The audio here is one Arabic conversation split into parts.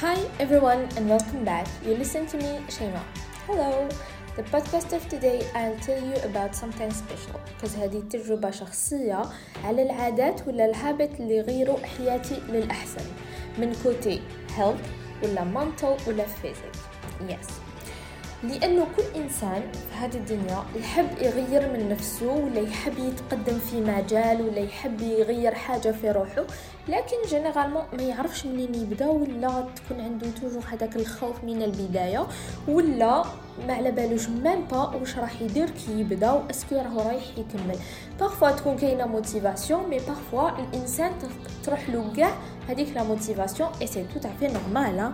Hi everyone and welcome back. You listen to me, Shema. Hello. The podcast of today I'll tell you about something special because هذه تجربة شخصية على العادات ولا الهابت اللي يغيروا حياتي للأحسن من كوتي health ولا mental ولا physical. Yes. لأنه كل إنسان في هذه الدنيا يحب يغير من نفسه ولا يحب يتقدم في مجال ولا يحب يغير حاجة في روحه لكن généralement ما يعرفش منين يبدأ ولا تكون عنده toujours هذاك الخوف من البداية ولا ما على بالوش même pas واش راح يدير كي يبدأ و est-ce que راهو رايح يكمل. parfois تكون كاينة motivation mais parfois الإنسان تروح له كاع هذيك la motivation et c'est tout à fait normal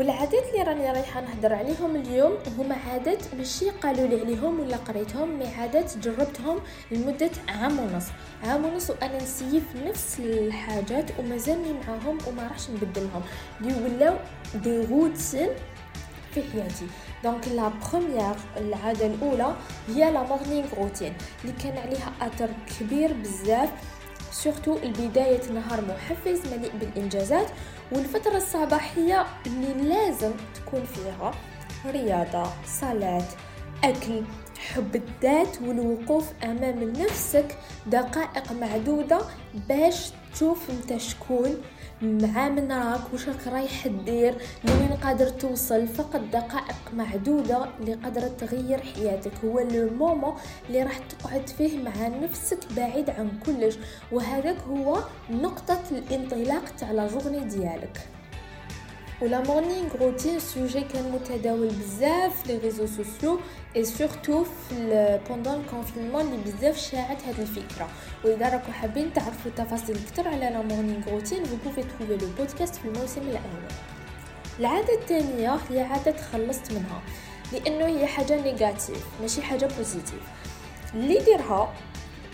والعادات اللي راني رايحة نهضر عليهم اليوم هما عادات ماشي قالوا لي عليهم ولا قريتهم mais عادات جربتهم لمدة عام ونص. عام ونص وأنا نسيف نفس الحاجات ومازالني معاهم وما راحش نبدلهم. اللي ولاو des routines في حياتي. donc la première العادة الأولى هي la morning routine اللي كان عليها أثر كبير بزاف surtout البداية نهار محفز مليء بالإنجازات والفترة الصباحية اللي لازم تكون فيها رياضة صلاة أكل حب الذات والوقوف أمام نفسك دقائق معدودة باش تشوف انت شكون مع من راك واش راك رايح دير لوين قادر توصل فقط دقائق معدودة اللي قادرة تغير حياتك. هو le moment اللي راح تقعد فيه مع نفسك بعيد عن كلش وهذاك هو نقطة الانطلاق تاع la journée ديالك. و la morning routine sujet كان متداول بزاف في les réseaux sociaux et surtout في pendant ال confinement اللي بزاف شاعت هذه الفكرة واذا راكم حابين تعرفوا تفاصيل أكثر على la morning routine vous pouvez trouver le podcast في الموسم الأول العاده الثانية هي عاده تخلصت منها لأنه هي حاجة négative ماشي حاجة positive اللي يديرها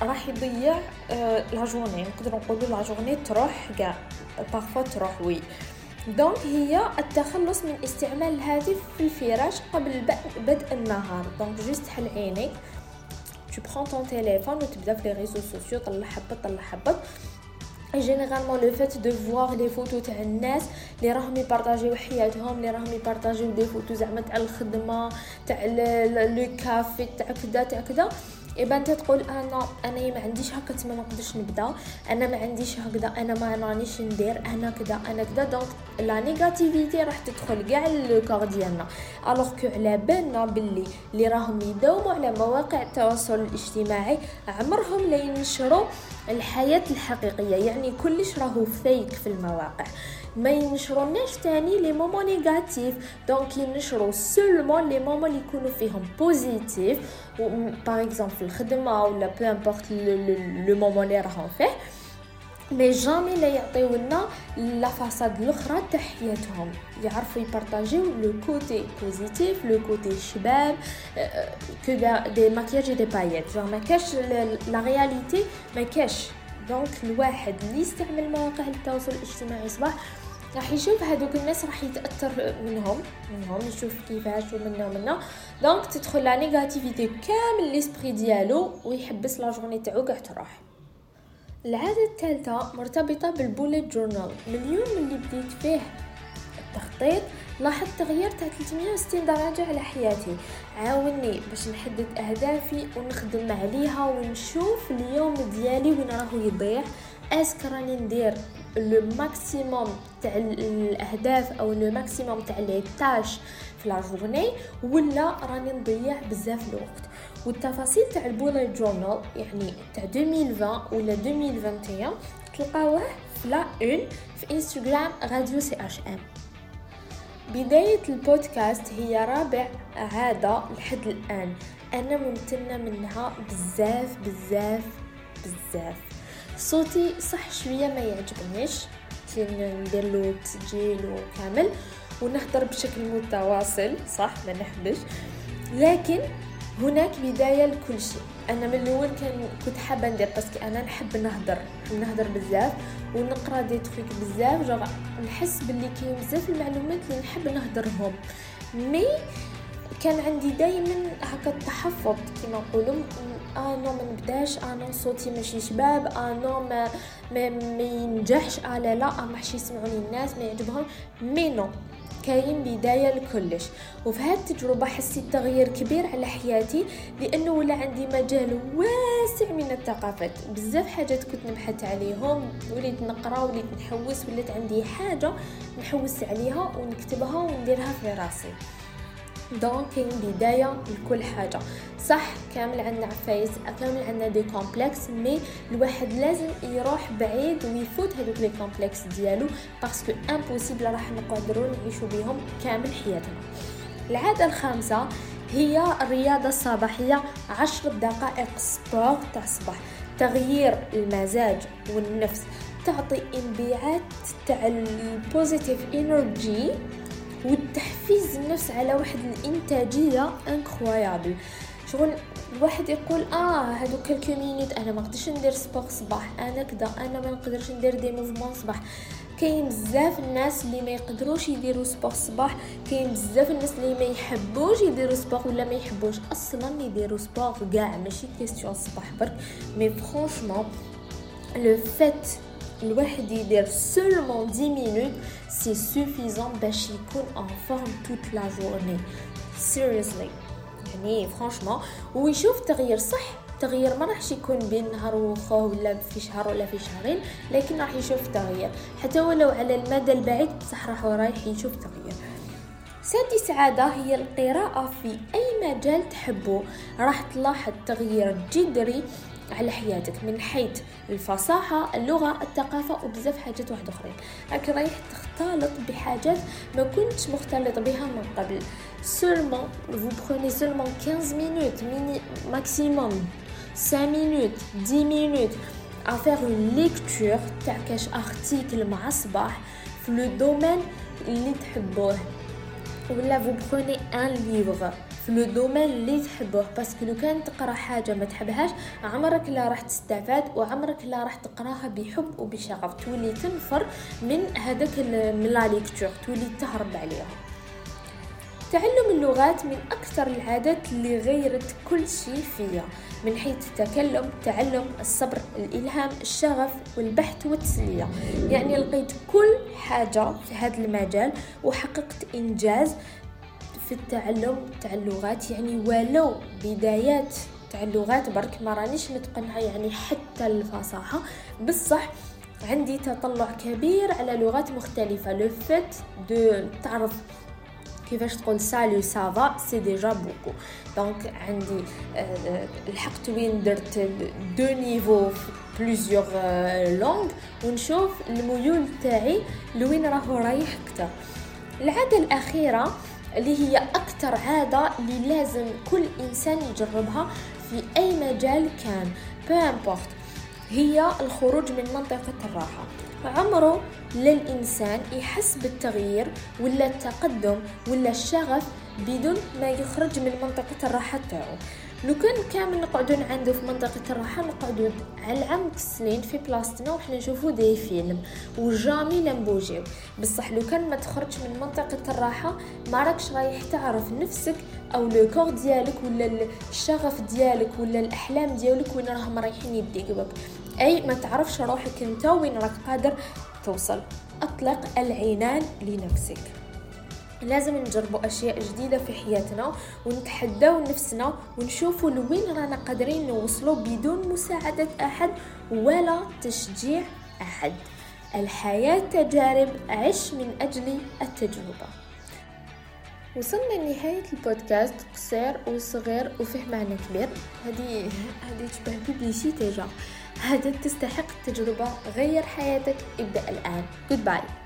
راح يضيع la journée نقدر نقولوا la journée تروح كاع parfois تروح oui donc هي التخلص من استعمال الهاتف في الفراش قبل بدء النهار. donc juste حل عينيك. Tu prends ton téléphone وتبدا في les réseaux sociaux طلع حبط طلع حبط généralement le fait de voir les photos تاع الناس اللي راهم يبارطاجيو حياتهم اللي راهم يبارطاجيو des photos زعما تاع الخدمة تاع le café تاع كذا تاع كذا eh ben أنت تقول أنا أنا ما عنديش هكا تما ما نقدرش نبدأ. أنا ما عنديش هكذا أنا ما رانيش ندير أنا كذا أنا كذا. donc la négativité راح تدخل كاع le corps ديالنا. alors que على بالنا باللي اللي راهم يداوموا على مواقع التواصل الاجتماعي عمرهم لا ينشروا الحياة الحقيقية. يعني كلش راهو fake في المواقع. ما ينشروناش تاني les moments négatifs donc ينشروا seulement les moments اللي يكونوا فيهم positif par exemple في الخدمه ولا peu importe le moment اللي راهم فيه mais jamais لا يعطيو لنا la façade الاخرى تاع حياتهم يعرفوا يبارطاجيو le côté positif le côté شباب que des maquillages des paillettes genre ما كاش la réalité ما كاش donc الواحد اللي يستعمل مواقع التواصل الاجتماعي صباح راح يشوف هذوك الناس راح يتأثر منهم منهم يشوف كيفاش ومنا ومنا donc تدخل la négativité كامل l'esprit ديالو ويحبس la journée تاعو كاع تروح. العادة الثالثة مرتبطة بال bullet journal. من اليوم اللي بديت فيه التخطيط لاحظت تغيير تاع 360 درجة على حياتي. عاوني باش نحدد أهدافي ونخدم عليها ونشوف اليوم ديالي وين راهو يضيع. est-ce que راني ندير le maximum تاع الاهداف أو le maximum تاع les tâches في la journée ولا راني نضيع بزاف الوقت والتفاصيل تاع ال bullet journal يعني تاع 2020 ولا 2021 تلقاوه في la une في انستغرام راديو سي اش ام بداية البودكاست هي رابع عادة لحد الآن أنا ممتنة منها بزاف بزاف بزاف صوتي صح شوية ما يعجبنيش. ندير له تسجيل وكامل ونهضر بشكل متواصل صح؟ ما نحبش. لكن هناك بداية لكل شيء. أنا من الأول كان كنت حابة ندير parce que أنا نحب نهضر. نهضر بزاف ونقرأ des trucs بزاف جوغ نحس باللي كاين بزاف المعلومات اللي نحب نهضرهم. mais كان عندي دائما هكا التحفظ كما نقولوا آه non ما نبداش آه non صوتي ماشي شباب آه non ما ما, ما ينجحش آه لا لا ما يسمعوني الناس ما يعجبهم. mais non كاين بداية لكلش. وفي هذه التجربة حسيت تغيير كبير على حياتي لأنه ولا عندي مجال واسع من الثقافات. بزاف حاجات كنت نبحث عليهم وليت نقرأ وليت نحوس ولات عندي حاجة نحوس عليها ونكتبها ونديرها في راسي. donc كاين بداية لكل حاجة. صح كامل عندنا عفايس كامل عندنا des complexes mais الواحد لازم يروح بعيد ويفوت هذوك les complexes ديالو parce que impossible راح نقدروا نعيشوا بهم كامل حياتنا. العادة الخامسة هي الرياضة الصباحية عشر دقائق sport تاع الصباح. تغيير المزاج والنفس تعطي انبعاث تاع ال positive energy والتحفيز النفس على واحد الإنتاجية incroyable شغل الواحد يقول آه هادو quelques minutes أنا ما نقدرش ندير sport صباح أنا كذا أنا ما نقدرش ندير des mouvements صباح. كاين بزاف الناس اللي ما يقدروش يديروا sport صباح كاين بزاف الناس اللي ما يحبوش يديروا sport ولا ما يحبوش أصلا يديروا sport كاع ماشي question صباح برك. mais franchement لو فات الواحد يدير seulement 10 minutes c'est suffisant باش يكون en forme toute la journée seriously يعني franchement ويشوف تغيير صح. التغيير ما راحش يكون بين نهار وخوه ولا في شهر ولا في شهرين لكن راح يشوف تغيير. حتى ولو على المدى البعيد بصح راح رايح يشوف تغيير. سادس عادة هي القراءة في أي مجال تحبه. راح تلاحظ تغيير جذري على حياتك من حيث الفصاحة اللغة الثقافة وبزاف حاجات واحد أخرين. راك رايح تختلط بحاجات ما كنتش مختلط بها من قبل. Seulement vous prenez seulement 15 minutes mini maximum 5 minutes 10 minutes à faire une lecture. تاع كاش article مع صباح في le domaine اللي تحبوه. ولا vous prenez un livre. في le domaine اللي تحبوه parce que لو كان تقرأ حاجة ما تحبهاش عمرك لا راح تستفاد وعمرك لا راح تقراها بحب وبشغف. تولي تنفر من هذاك من la lecture تولي تهرب عليها. تعلم اللغات من أكثر العادات اللي غيرت كل شيء فيا من حيث التكلم التعلم الصبر الإلهام الشغف والبحث والتسلية. يعني لقيت كل حاجة في هذا المجال وحققت إنجاز في التعلم تاع اللغات يعني ولو بدايات تاع اللغات برك ما رانيش متقنها يعني حتى الفصاحة. بصح عندي تطلع كبير على لغات مختلفة. le fait de تعرف كيفاش تقول salut ça va c'est déjà beaucoup donc عندي لحقت وين درت de niveau plusieurs langues ونشوف الميول تاعي لوين راهو رايح أكثر العادة الأخيرة اللي هي أكثر عادة اللي لازم كل إنسان يجربها في أي مجال كان. peu importe هي الخروج من منطقة الراحة. عمره للإنسان يحس بالتغيير ولا التقدم ولا الشغف بدون ما يخرج من منطقة الراحة تاعو. لو كان كامل نقعدو عنده في منطقة الراحة نقعدو على العام كسلين في بلاصتنا وحنا نشوفو دي فيلم. وجامي لنبوجيو بصح لو كان ما تخرج من منطقة الراحة ما راكش رايح تعرف نفسك أو لو كور ديالك ولا الشغف ديالك ولا الأحلام ديالك وين راهم رايحين يديك أي ما تعرفش روحك أنت وين راك قادر توصل. أطلق العنان لنفسك. لازم نجربوا أشياء جديدة في حياتنا ونتحداو نفسنا ونشوفوا لوين رانا قادرين نوصلوا بدون مساعدة أحد ولا تشجيع أحد. الحياة تجارب عش من أجل التجربة. وصلنا لنهاية البودكاست قصير وصغير وفيه معنى كبير. هذه هذه تشبه بيبليسيتي جا. هذا تستحق التجربة غير حياتك ابدأ الآن. Goodbye.